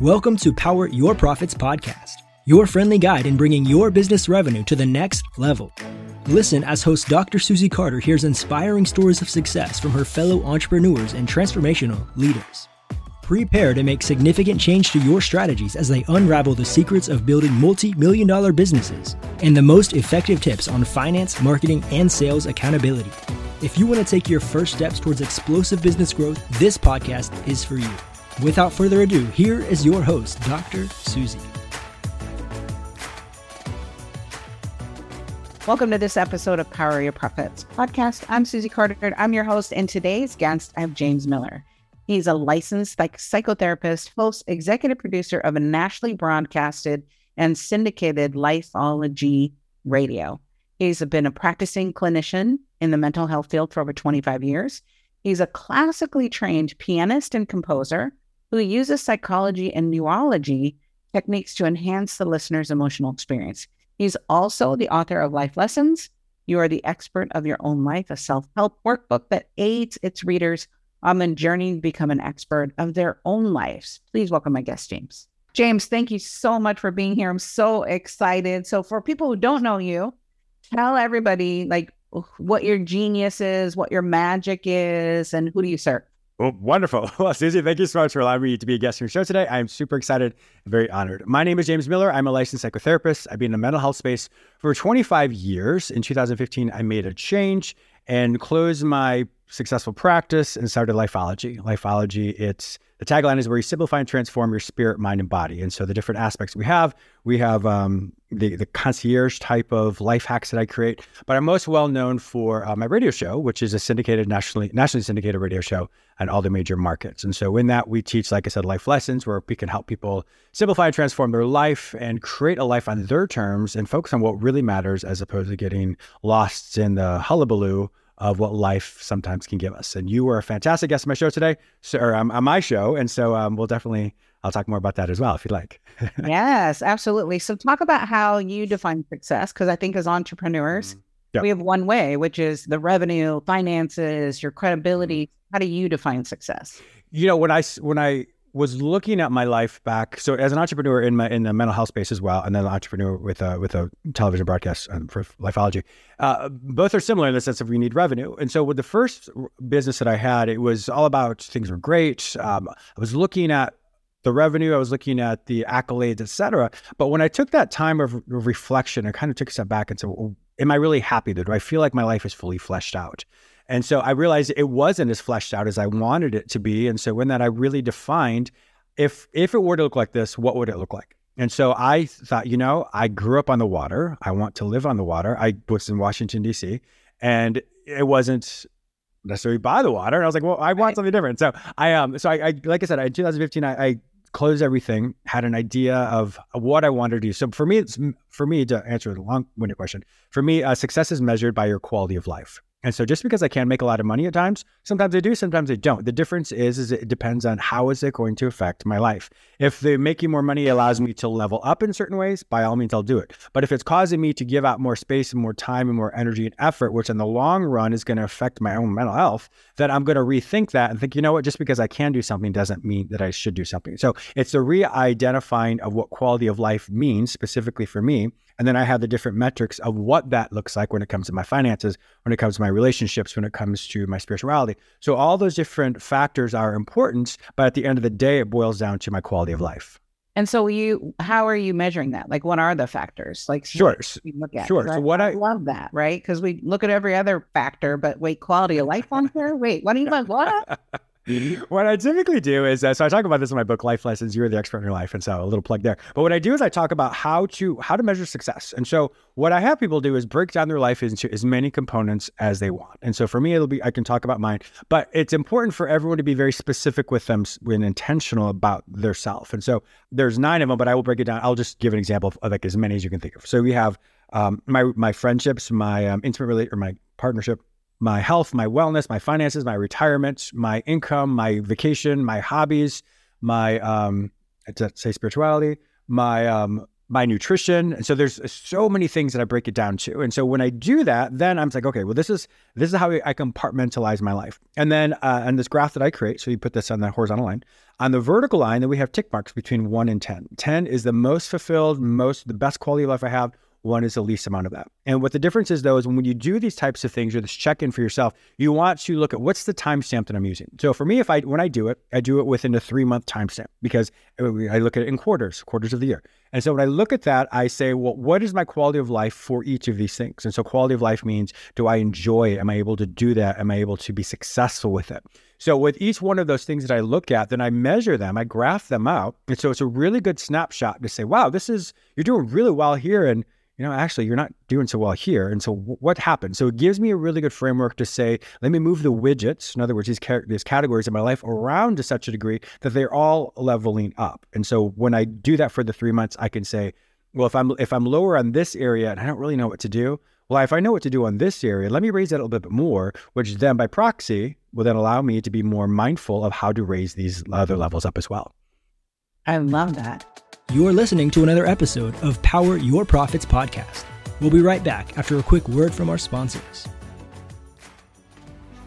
Welcome to Power Your Profits podcast, your friendly guide in bringing your business revenue to the next level. Listen as host Dr. Susie Carder hears inspiring stories of success from her fellow entrepreneurs and transformational leaders. Prepare to make significant change to your strategies as they unravel the secrets of building multi million dollar businesses and the most effective tips on finance, marketing, and sales accountability. If you want to take your first steps towards explosive business growth, this podcast is for you. Without further ado, here is your host, Dr. Susie. Welcome to this episode of Power Your Profits podcast. I'm Susie Carder. I'm your host, and today's guest, I have James Miller. He's a licensed psych- psychotherapist, host, executive producer of a nationally broadcasted and syndicated Lifeology radio. He's been a practicing clinician in the mental health field for over 25 years. He's a classically trained pianist and composer who uses psychology and neurology techniques to enhance the listener's emotional experience. He's also the author of Life Lessons. You are the expert of your own life, a self help workbook that aids its readers on the journey to become an expert of their own lives. Please welcome my guest, James. James, thank you so much for being here. I'm so excited. So, for people who don't know you, tell everybody like what your genius is, what your magic is, and who do you serve? Well, wonderful. Well, Susie, thank you so much for allowing me to be a guest on your show today. I'm super excited and very honored. My name is James Miller. I'm a licensed psychotherapist. I've been in the mental health space for 25 years. In 2015, I made a change and closed my successful practice and started Lifeology. Lifeology, it's the tagline is where you simplify and transform your spirit, mind, and body. And so the different aspects we have, we have um, the the concierge type of life hacks that I create. But I'm most well known for uh, my radio show, which is a syndicated nationally nationally syndicated radio show on all the major markets. And so in that we teach, like I said, life lessons where we can help people simplify and transform their life and create a life on their terms and focus on what really matters as opposed to getting lost in the hullabaloo of what life sometimes can give us. And you were a fantastic guest on my show today, so, or um, on my show. And so um, we'll definitely, I'll talk more about that as well if you'd like. yes, absolutely. So talk about how you define success, because I think as entrepreneurs, mm-hmm. yep. we have one way, which is the revenue, finances, your credibility. Mm-hmm. How do you define success? You know, when I, when I, was looking at my life back. So as an entrepreneur in my in the mental health space as well, and then an entrepreneur with a with a television broadcast um, for Lifeology, uh, both are similar in the sense of we need revenue. And so with the first business that I had, it was all about things were great. Um, I was looking at the revenue, I was looking at the accolades, et cetera. But when I took that time of reflection, I kind of took a step back and said, well, "Am I really happy? Do I feel like my life is fully fleshed out?" And so I realized it wasn't as fleshed out as I wanted it to be. And so when that I really defined if if it were to look like this, what would it look like? And so I thought, you know, I grew up on the water. I want to live on the water. I was in Washington D.C. and it wasn't necessarily by the water. And I was like, well, I want something different. So I um so I, I like I said, in 2015, I, I closed everything, had an idea of what I wanted to do. So for me, it's for me to answer the long-winded question. For me, uh, success is measured by your quality of life. And so just because I can make a lot of money at times, sometimes I do, sometimes I don't. The difference is, is it depends on how is it going to affect my life. If the making more money allows me to level up in certain ways, by all means, I'll do it. But if it's causing me to give out more space and more time and more energy and effort, which in the long run is going to affect my own mental health, then I'm going to rethink that and think, you know what, just because I can do something doesn't mean that I should do something. So it's the re-identifying of what quality of life means specifically for me and then I have the different metrics of what that looks like when it comes to my finances, when it comes to my relationships, when it comes to my spirituality. So all those different factors are important, but at the end of the day, it boils down to my quality of life. And so you, how are you measuring that? Like, what are the factors? Like, sure, look at, sure. So what I, I love that, right? Because we look at every other factor, but wait, quality of life on here. Wait, what do you like? What? what I typically do is, uh, so I talk about this in my book, Life Lessons. You're the expert in your life, and so a little plug there. But what I do is I talk about how to how to measure success. And so what I have people do is break down their life into as many components as they want. And so for me, it'll be I can talk about mine, but it's important for everyone to be very specific with them and intentional about their self. And so there's nine of them, but I will break it down. I'll just give an example of, like as many as you can think of. So we have um, my my friendships, my um, intimate relate or my partnership my health, my wellness, my finances, my retirement, my income, my vacation, my hobbies, my um, say spirituality, my um, my nutrition. And so there's so many things that I break it down to. And so when I do that, then I'm like, okay, well, this is this is how I compartmentalize my life. And then uh, on this graph that I create, so you put this on the horizontal line. On the vertical line, then we have tick marks between one and 10. 10 is the most fulfilled, most the best quality of life I have. One is the least amount of that. And what the difference is, though, is when you do these types of things or this check in for yourself, you want to look at what's the timestamp that I'm using. So for me, if I when I do it, I do it within a three month timestamp because I look at it in quarters, quarters of the year. And so when I look at that, I say, well, what is my quality of life for each of these things? And so quality of life means do I enjoy it? Am I able to do that? Am I able to be successful with it? So with each one of those things that I look at, then I measure them, I graph them out. And so it's a really good snapshot to say, wow, this is, you're doing really well here. And you know, actually, you're not doing so well here. And so, w- what happened? So, it gives me a really good framework to say, let me move the widgets, in other words, these, car- these categories in my life around to such a degree that they're all leveling up. And so, when I do that for the three months, I can say, well, if I'm if I'm lower on this area and I don't really know what to do, well, if I know what to do on this area, let me raise that a little bit more, which then by proxy will then allow me to be more mindful of how to raise these other levels up as well. I love that. You're listening to another episode of Power Your Profits podcast. We'll be right back after a quick word from our sponsors.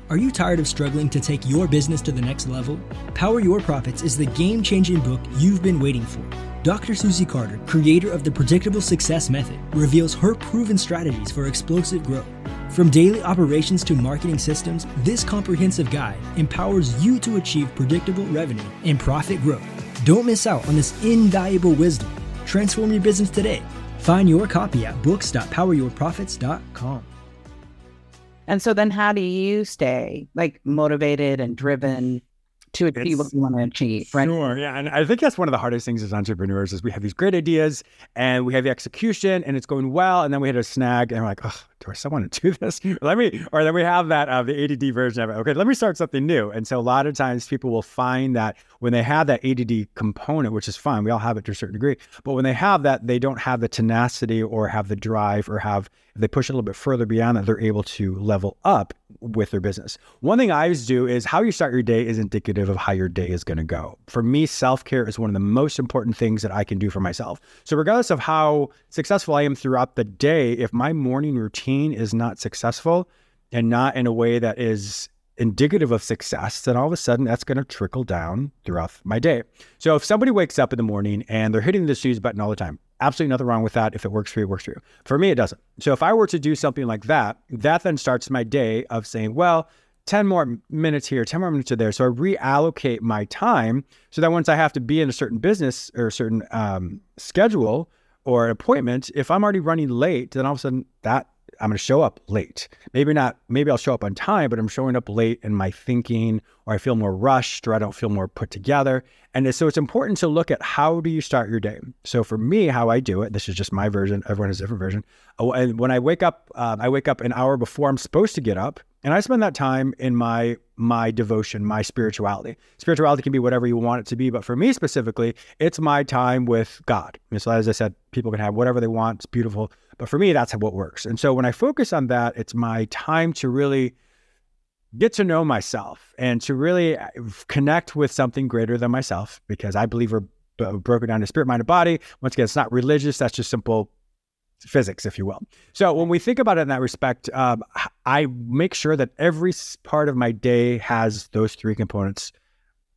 Are you tired of struggling to take your business to the next level? Power Your Profits is the game changing book you've been waiting for. Dr. Susie Carder, creator of the Predictable Success Method, reveals her proven strategies for explosive growth. From daily operations to marketing systems, this comprehensive guide empowers you to achieve predictable revenue and profit growth don't miss out on this invaluable wisdom. Transform your business today. Find your copy at books.poweryourprofits.com. And so then how do you stay like motivated and driven to achieve it's, what you want to achieve, right? Sure. Yeah. And I think that's one of the hardest things as entrepreneurs is we have these great ideas and we have the execution and it's going well. And then we hit a snag and we're like, oh, do I still want to do this? let me, or then we have that, uh, the ADD version of it. Okay, let me start something new. And so a lot of times people will find that when they have that ADD component, which is fine, we all have it to a certain degree, but when they have that, they don't have the tenacity or have the drive or have, they push a little bit further beyond that, they're able to level up with their business. One thing I always do is how you start your day is indicative of how your day is going to go. For me, self care is one of the most important things that I can do for myself. So, regardless of how successful I am throughout the day, if my morning routine is not successful and not in a way that is indicative of success, then all of a sudden that's going to trickle down throughout my day. So, if somebody wakes up in the morning and they're hitting the snooze button all the time, absolutely nothing wrong with that. If it works for you, it works for you. For me, it doesn't. So if I were to do something like that, that then starts my day of saying, well, 10 more minutes here, 10 more minutes there. So I reallocate my time so that once I have to be in a certain business or a certain um, schedule or appointment, if I'm already running late, then all of a sudden that I'm going to show up late. Maybe not, maybe I'll show up on time, but I'm showing up late in my thinking, or I feel more rushed, or I don't feel more put together. And so it's important to look at how do you start your day. So for me, how I do it, this is just my version. Everyone has a different version. Oh, and when I wake up, um, I wake up an hour before I'm supposed to get up, and I spend that time in my my devotion, my spirituality. Spirituality can be whatever you want it to be, but for me specifically, it's my time with God. And so as I said, people can have whatever they want. It's beautiful. But for me, that's how it works. And so when I focus on that, it's my time to really get to know myself and to really uh, connect with something greater than myself because I believe we're broken down to spirit, mind, and body. Once again, it's not religious. That's just simple physics, if you will. So when we think about it in that respect, um, I make sure that every part of my day has those three components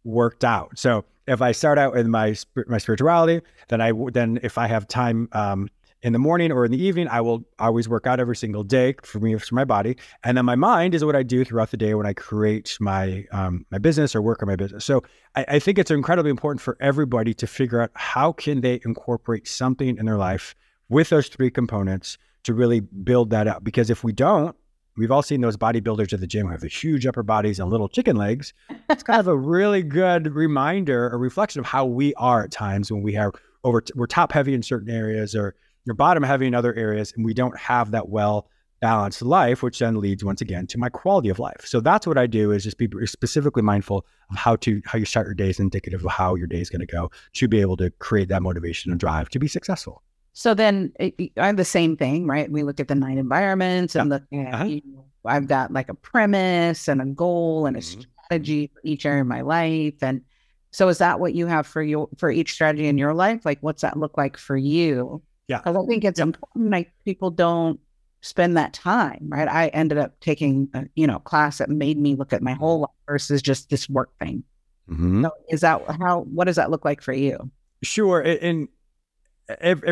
worked out. So if I start out in my my spirituality, then I then if I have time um, in the morning or in the evening, I will always work out every single day for me, for my body. And then my mind is what I do throughout the day when I create my um, my business or work on my business. So I, I think it's incredibly important for everybody to figure out how can they incorporate something in their life with those three components to really build that up. Because if we don't, we've all seen those bodybuilders at the gym who have the huge upper bodies and little chicken legs. It's kind of a really good reminder, a reflection of how we are at times when we have over we're top heavy in certain areas or you're bottom heavy in other areas, and we don't have that well balanced life, which then leads once again to my quality of life. So that's what I do is just be specifically mindful of how to how you start your day is indicative of how your day is going to go to be able to create that motivation and drive to be successful. So then I have the same thing, right? We look at the nine environments and the uh-huh. you know, I've got like a premise and a goal and a mm-hmm. strategy for each area of my life. And So is that what you have for your for each strategy in your life? Like what's that look like for you? Yeah. Because I think it's important like people don't spend that time, right? I ended up taking a, you know, class that made me look at my whole life versus just this work thing. Mm-hmm. So is that how what does that look like for you? Sure. a- And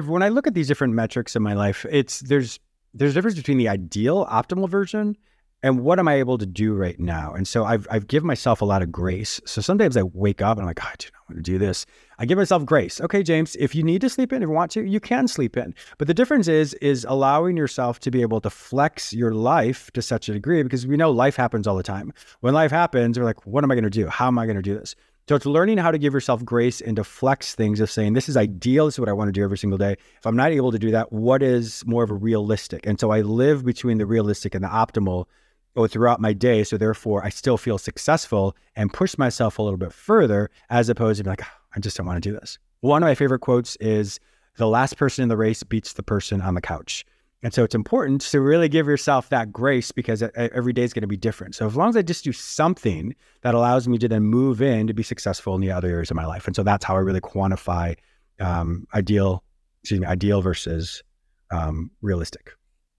when I look at these different metrics in my life, it's there's there's a difference between the ideal, optimal version and what am I able to do right now. And so I've I've given myself a lot of grace. So sometimes I wake up and I'm like, oh, I do not want to do this. I give myself grace. Okay, James, if you need to sleep in, if you want to, you can sleep in. But the difference is is allowing yourself to be able to flex your life to such a degree because we know life happens all the time. When life happens, we're like, what am I going to do? How am I going to do this? So it's learning how to give yourself grace and to flex things of saying, this is ideal. This is what I want to do every single day. If I'm not able to do that, what is more of a realistic? And so I live between the realistic and the optimal oh, throughout my day. So therefore, I still feel successful and push myself a little bit further as opposed to being like, "Ah, I just don't want to do this. One of my favorite quotes is the last person in the race beats the person on the couch. And so it's important to really give yourself that grace because every day is going to be different. So as long as I just do something that allows me to then move in to be successful in the other areas of my life. And so that's how I really quantify um, ideal, excuse me, ideal versus um, realistic.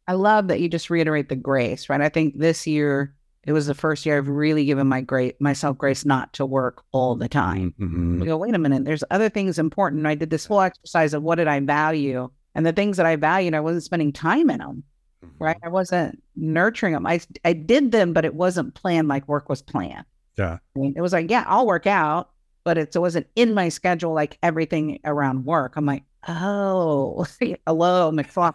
I love that you just reiterate the grace, right? I think this year it was the first year I've really given my great myself grace not to work all the time. Mhm. You go, wait a minute, there's other things important. I did this whole exercise of what did I value? And the things that I valued, I wasn't spending time in them, mm-hmm. right? I wasn't nurturing them. I, I did them, but it wasn't planned like work was planned. Yeah. I mean, it was like, yeah, I'll work out, but it's, it wasn't in my schedule like everything around work. I'm like, oh, hello, McFly,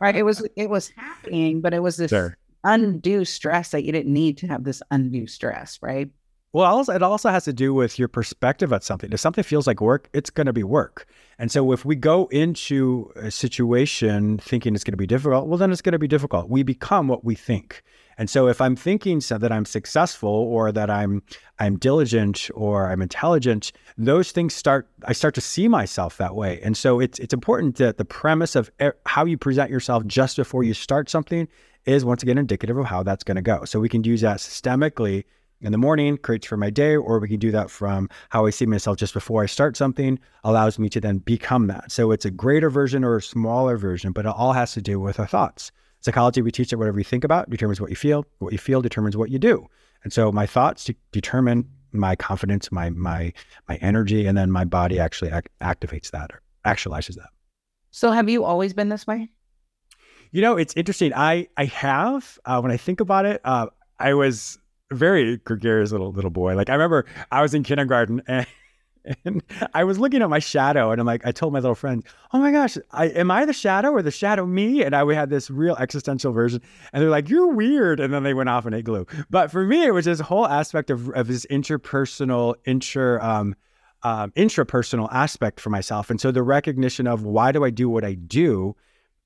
right? It was it was happening, but it was this Sure. undue stress that you didn't need to have this undue stress, right? Well, it also has to do with your perspective at something. If something feels like work, it's going to be work. And so, if we go into a situation thinking it's going to be difficult, well, then it's going to be difficult. We become what we think. And so, if I'm thinking so that I'm successful or that I'm I'm diligent or I'm intelligent, those things start. I start to see myself that way. And so, it's it's important that the premise of how you present yourself just before you start something is once again indicative of how that's going to go. So we can use that systemically in the morning, creates for my day, or we can do that from how I see myself just before I start something, allows me to then become that. So it's a greater version or a smaller version, but it all has to do with our thoughts. Psychology, we teach that whatever you think about determines what you feel. What you feel determines what you do. And so my thoughts de- determine my confidence, my my my energy, and then my body actually ac- activates that or actualizes that. So have you always been this way? You know, it's interesting. I I have uh, when I think about it, uh, I was a very gregarious little little boy. Like I remember I was in kindergarten and. And I was looking at my shadow, and I'm like, I told my little friend, "Oh my gosh, I, am I the shadow or the shadow me?" And I we had this real existential version, and they're like, "You're weird," and then they went off and ate glue. But for me, it was this whole aspect of of this interpersonal, intra um, um, intrapersonal aspect for myself, and so the recognition of why do I do what I do,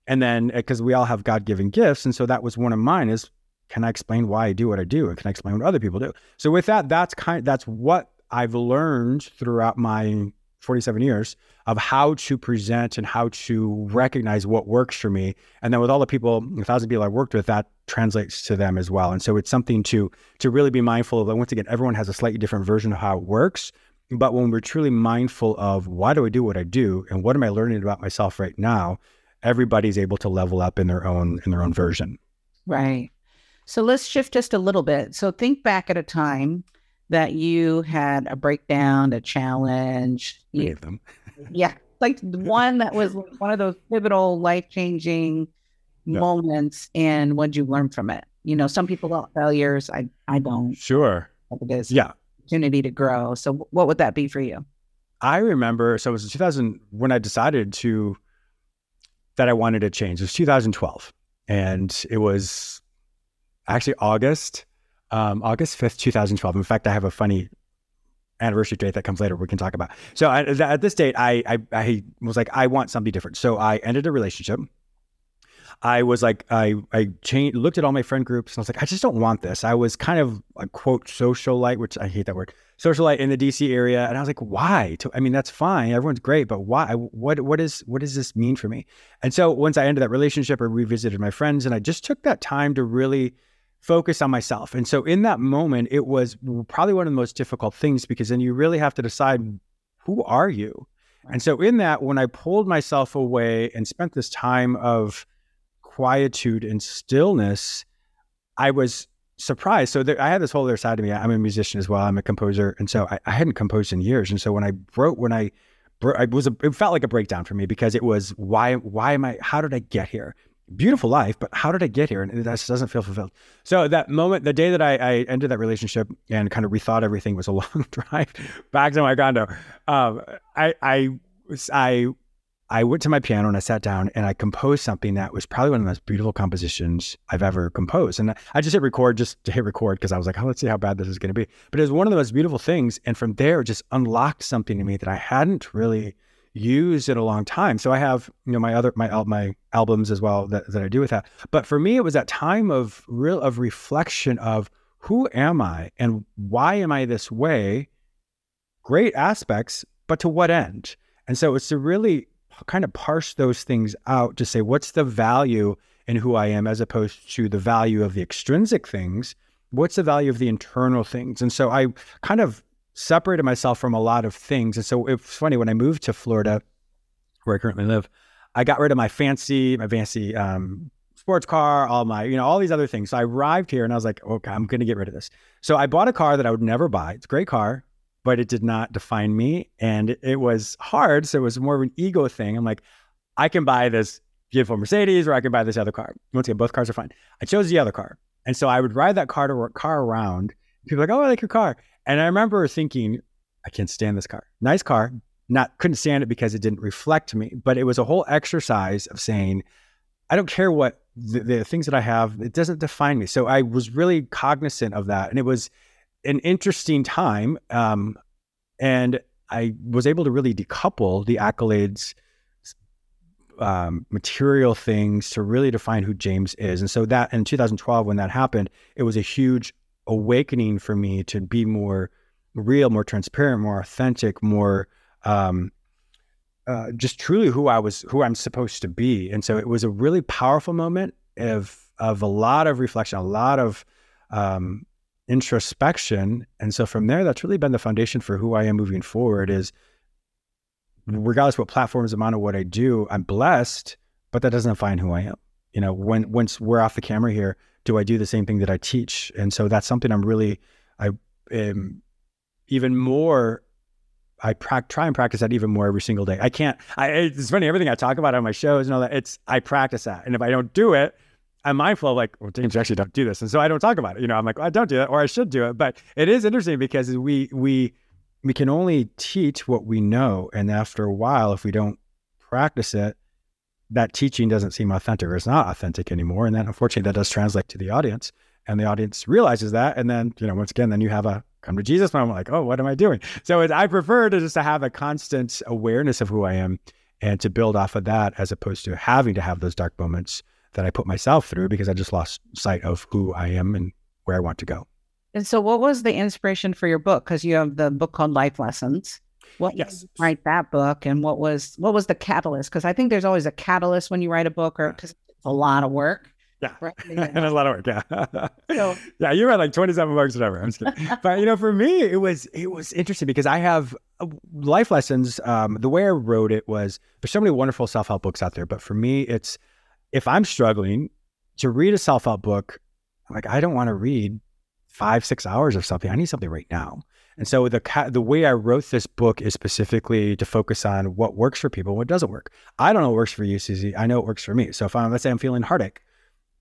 and then because we all have God given gifts, and so that was one of mine is can I explain why I do what I do, and can I explain what other people do? So with that, that's kind that's what I've learned throughout my 47 years of how to present and how to recognize what works for me. And then with all the people, a thousand people I worked with, that translates to them as well. And so it's something to to really be mindful of. And once again, everyone has a slightly different version of how it works. But when we're truly mindful of why do I do what I do and what am I learning about myself right now, everybody's able to level up in their own in their own version. Right. So let's shift just a little bit. So think back at a time that you had a breakdown, a challenge. Many of them. yeah, like one that was one of those pivotal, life changing Yeah. moments. And what'd you learn from it? You know, some people call failures. I I don't. Sure. I it's Yeah. opportunity to grow. So what would that be for you? I remember, so it was 2000 when I decided to that I wanted to change. It was 2012, and it was actually August, um, August 5th, 2012. In fact, I have a funny anniversary date that comes later. We can talk about. So I, at this date, I, I I was like, I want something different. So I ended a relationship. I was like, I I changed, looked at all my friend groups, and I was like, I just don't want this. I was kind of a quote socialite, which I hate that word, socialite in the DC area, and I was like, why? I mean, that's fine, everyone's great, but why? What what is what does this mean for me? And so once I ended that relationship, I revisited my friends, and I just took that time to really focus on myself. And so in that moment, it was probably one of the most difficult things because then you really have to decide who are you? And so in that, when I pulled myself away and spent this time of quietude and stillness, I was surprised. So there, I had this whole other side of me. I'm a musician as well. I'm a composer, and so I, I hadn't composed in years. And so when I wrote, when I, I was, a, it felt like a breakdown for me because it was why, why am I? How did I get here? Beautiful life, but how did I get here? And that just doesn't feel fulfilled. So that moment, the day that I, I ended that relationship and kind of rethought everything was a long drive back to my condo. Um, I, I, I I went to my piano and I sat down and I composed something that was probably one of the most beautiful compositions I've ever composed. And I just hit record just to hit record because I was like, oh, let's see how bad this is going to be. But it was one of the most beautiful things. And from there, it just unlocked something to me that I hadn't really used in a long time. So I have, you know, my other, my, my albums as well that, that I do with that. But for me, it was that time of real, of reflection of who am I and why am I this way? Great aspects, but to what end? And so it's to really kind of parse those things out to say what's the value in who I am as opposed to the value of the extrinsic things. What's the value of the internal things? And so I kind of separated myself from a lot of things. And so it's funny when I moved to Florida, where I currently live, I got rid of my fancy, my fancy um, sports car, all my, you know, all these other things. So I arrived here and I was like, okay, I'm going to get rid of this. So I bought a car that I would never buy. It's a great car but it did not define me. And it was hard. So it was more of an ego thing. I'm like, I can buy this beautiful Mercedes or I can buy this other car. Once again, both cars are fine. I chose the other car. And so I would ride that car to work, car around. People like, oh, I like your car. And I remember thinking, I can't stand this car. Nice car. Not couldn't stand it because it didn't reflect me. But it was a whole exercise of saying, I don't care what the, the things that I have, it doesn't define me. So I was really cognizant of that. And it was an interesting time. Um, and I was able to really decouple the accolades, um, material things to really define who James is. And so that in 2012, when that happened, it was a huge awakening for me to be more real, more transparent, more authentic, more um, uh, just truly who I was, who I'm supposed to be. And so it was a really powerful moment of of a lot of reflection, a lot of um, introspection. And so from there, that's really been the foundation for who I am moving forward is regardless of what platforms I'm on or what I do, I'm blessed, but that doesn't define who I am. You know, when once we're off the camera here, do I do the same thing that I teach? And so that's something I'm really, I am even more I pra- try and practice that even more every single day. I can't. I, it's funny. Everything I talk about on my shows and all that. It's I practice that, and if I don't do it, I'm mindful of like, well, James, actually don't do this. And so I don't talk about it. You know, I'm like, well, I don't do that, or I should do it. But it is interesting because we we we can only teach what we know. And after a while, if we don't practice it, that teaching doesn't seem authentic or it's not authentic anymore. And then unfortunately that does translate to the audience. And the audience realizes that. And then, you know, once again, then you have a come to Jesus moment, like, oh, what am I doing? So I prefer to just to have a constant awareness of who I am and to build off of that as opposed to having to have those dark moments that I put myself through because I just lost sight of who I am and where I want to go. And so, what was the inspiration for your book? Because you have the book called Life Lessons. What yes. write that book, and what was what was the catalyst? Because I think there's always a catalyst when you write a book, or because it's a lot of work. Yeah, right? and a lot of work. Yeah, so, yeah. You read like 27 books, whatever. I'm just kidding. but you know, for me, it was it was interesting because I have uh, life lessons. Um, the way I wrote it was there's so many wonderful self help books out there, but for me, it's if I'm struggling to read a self help book, I'm like I don't want to read five, six hours of something. I need something right now. And so the the way I wrote this book is specifically to focus on what works for people, what doesn't work. I don't know what works for you, Susie. I know it works for me. So if I'm let's say I'm feeling heartache,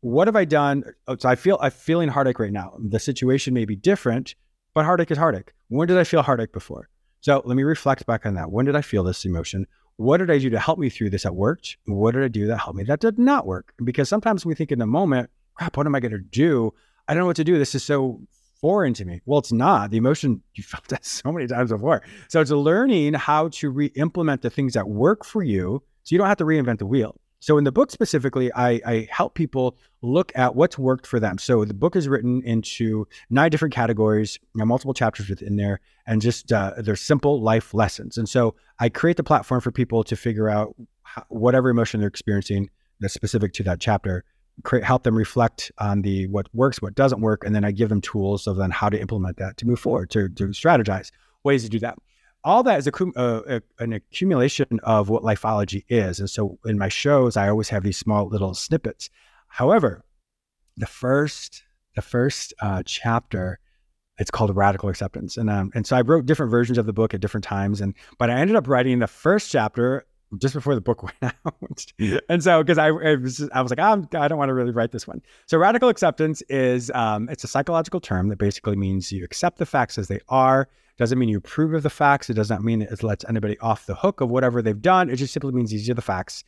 what have I done? Oh, so I feel I'm feeling heartache right now. The situation may be different, but heartache is heartache. When did I feel heartache before? So let me reflect back on that. When did I feel this emotion? what did I do to help me through this that worked? What did I do that helped me that did not work? Because sometimes we think in the moment, crap, what am I going to do? I don't know what to do. This is so foreign to me. Well, it's not. The emotion you felt that so many times before. So it's learning how to re-implement the things that work for you so you don't have to reinvent the wheel. So in the book specifically, I, I, help people look at what's worked for them. So the book is written into nine different categories, multiple chapters within there, and just uh, they're simple life lessons. And so I create the platform for people to figure out how, whatever emotion they're experiencing that's specific to that chapter, create, help them reflect on the what works, what doesn't work, and then I give them tools of then how to implement that to move forward, to, to strategize ways to do that. All that is a, uh, an accumulation of what lifeology is. And so in my shows, I always have these small little snippets. However, the first the first uh, chapter it's called radical acceptance and um, and so i wrote different versions of the book at different times and but i ended up writing the first chapter just before the book went out. and so, because I, I, was, I was like, I'm, I don't want to really write this one. So, radical acceptance is um, it's a psychological term that basically means you accept the facts as they are. Doesn't mean you approve of the facts. It does not mean it lets anybody off the hook of whatever they've done. It just simply means these are the facts.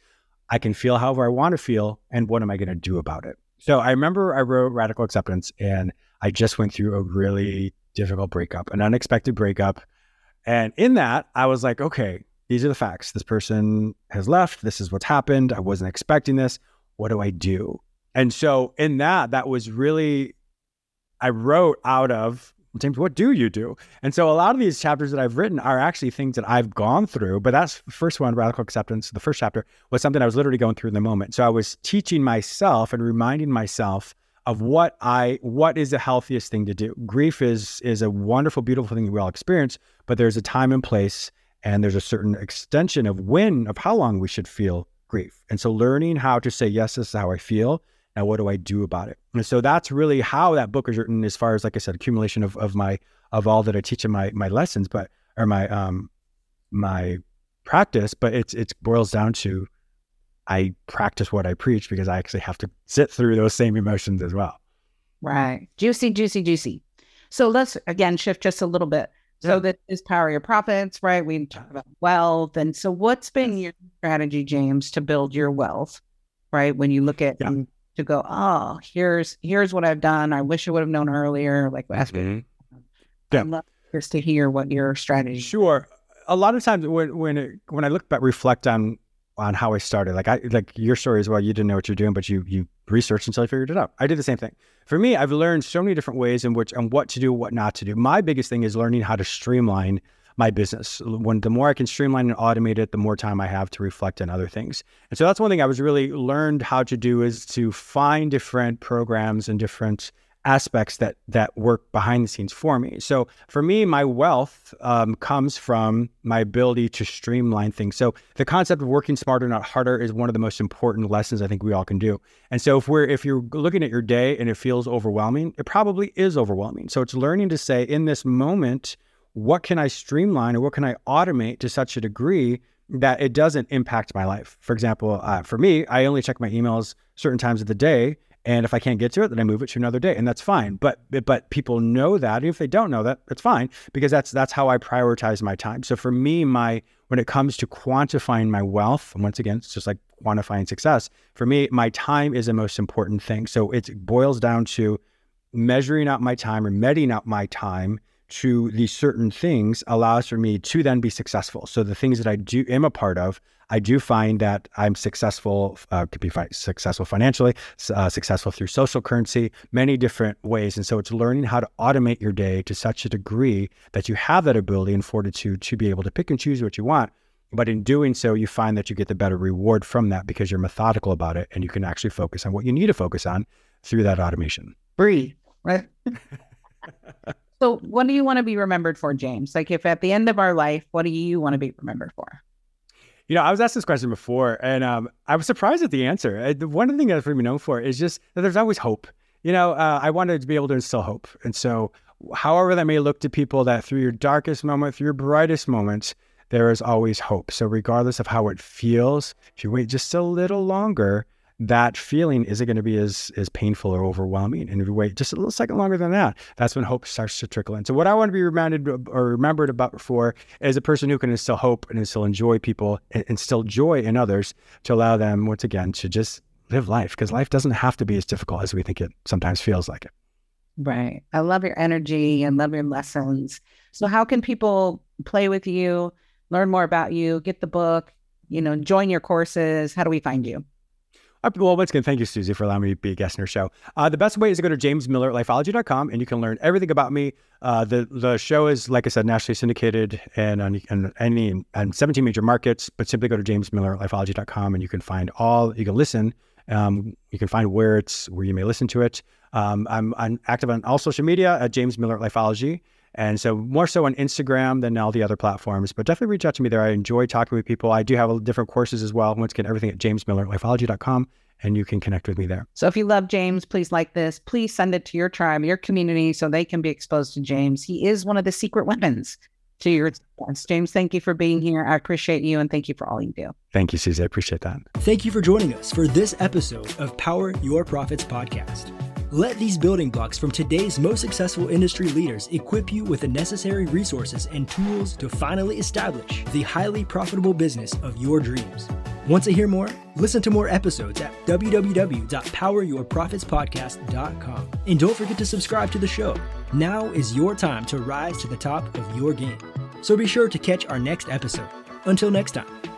I can feel however I want to feel, and what am I going to do about it? So, I remember I wrote radical acceptance, and I just went through a really difficult breakup, an unexpected breakup. And in that, I was like, okay, these are the facts. This person has left. This is what's happened. I wasn't expecting this. What do I do? And so in that, that was really, I wrote out of James, what do you do? And so a lot of these chapters that I've written are actually things that I've gone through. But that's the first one, radical acceptance. The first chapter was something I was literally going through in the moment. So I was teaching myself and reminding myself of what I what is the healthiest thing to do. Grief is is a wonderful, beautiful thing we all experience, but there's a time and place and there's a certain extension of when of how long we should feel grief. And so learning how to say yes this is how i feel. Now what do i do about it? And so that's really how that book is written as far as like i said accumulation of, of my of all that i teach in my my lessons but or my um my practice but it's it boils down to i practice what i preach because i actually have to sit through those same emotions as well. Right. Juicy juicy juicy. So let's again shift just a little bit so that is power your profits, right? We talk about wealth. And so what's been your strategy, James, to build your wealth, right? When you look at yeah. to go, oh, here's here's what I've done. I wish I would have known earlier. Like ask mm-hmm. Yeah. I'd love just to hear what your strategy. Sure. A lot of times when when it, when I look back, reflect on on how I started. Like I like your story as well. You didn't know what you're doing, but you you researched until you figured it out. I did the same thing. For me, I've learned so many different ways in which and what to do, what not to do. My biggest thing is learning how to streamline my business. When the more I can streamline and automate it, the more time I have to reflect on other things. And so that's one thing I was really learned how to do is to find different programs and different aspects that that work behind the scenes for me. So for me, my wealth um, comes from my ability to streamline things. So the concept of working smarter, not harder, is one of the most important lessons I think we all can do. And so if we're if you're looking at your day and it feels overwhelming, it probably is overwhelming. So it's learning to say in this moment, what can I streamline or what can I automate to such a degree that it doesn't impact my life. For example, uh, for me, I only check my emails certain times of the day and if I can't get to it, then I move it to another day, and that's fine. But but people know that. If they don't know that, that's fine because that's that's how I prioritize my time. So for me, my when it comes to quantifying my wealth, and once again, it's just like quantifying success. For me, my time is the most important thing. So it boils down to measuring out my time or meting out my time to these certain things allows for me to then be successful. So the things that I do am a part of, I do find that I'm successful, uh, could be fi- successful financially, uh, successful through social currency, many different ways. And so it's learning how to automate your day to such a degree that you have that ability and fortitude to be able to pick and choose what you want. But in doing so, you find that you get the better reward from that because you're methodical about it and you can actually focus on what you need to focus on through that automation. Breathe, right? So, what do you want to be remembered for, James? Like, if at the end of our life, what do you want to be remembered for? You know, I was asked this question before, and um, I was surprised at the answer. Uh, one of the things I was really known for is just that there's always hope. You know, uh, I wanted to be able to instill hope, and so, however that may look to people, that through your darkest moment, through your brightest moments, there is always hope. So, regardless of how it feels, if you wait just a little longer, that feeling isn't going to be as as painful or overwhelming. And if you wait just a little second longer than that, that's when hope starts to trickle in. So what I want to be reminded or remembered about for is a person who can instill hope and instill enjoy people, and instill joy in others to allow them once again to just live life because life doesn't have to be as difficult as we think it sometimes feels like it. Right. I love your energy and love your lessons. So how can people play with you, learn more about you, get the book, you know, join your courses? How do we find you? Well, once again, thank you, Susie, for allowing me to be a guest in your show. Uh, the best way is to go to jamesmillerlifeology.com and you can learn everything about me. Uh, the the show is, like I said, nationally syndicated and on and any and 17 major markets. But simply go to jamesmillerlifeology.com and you can find all. You can listen Um, you can find where it's where you may listen to it. Um, I'm, I'm active on all social media at James Miller Lifeology. And so more so on Instagram than all the other platforms, but definitely reach out to me there. I enjoy talking with people. I do have different courses as well. Once again, everything at jamesmillerlifeology.com and you can connect with me there. So if you love James, please like this. Please send it to your tribe, your community, so they can be exposed to James. He is one of the secret weapons to your James, thank you for being here. I appreciate you and thank you for all you do. Thank you, Susie. I appreciate that. Thank you for joining us for this episode of Power Your Profits podcast. Let these building blocks from today's most successful industry leaders equip you with the necessary resources and tools to finally establish the highly profitable business of your dreams. Want to hear more? Listen to more episodes at www.poweryourprofitspodcast.com. And don't forget to subscribe to the show. Now is your time to rise to the top of your game. So be sure to catch our next episode. Until next time.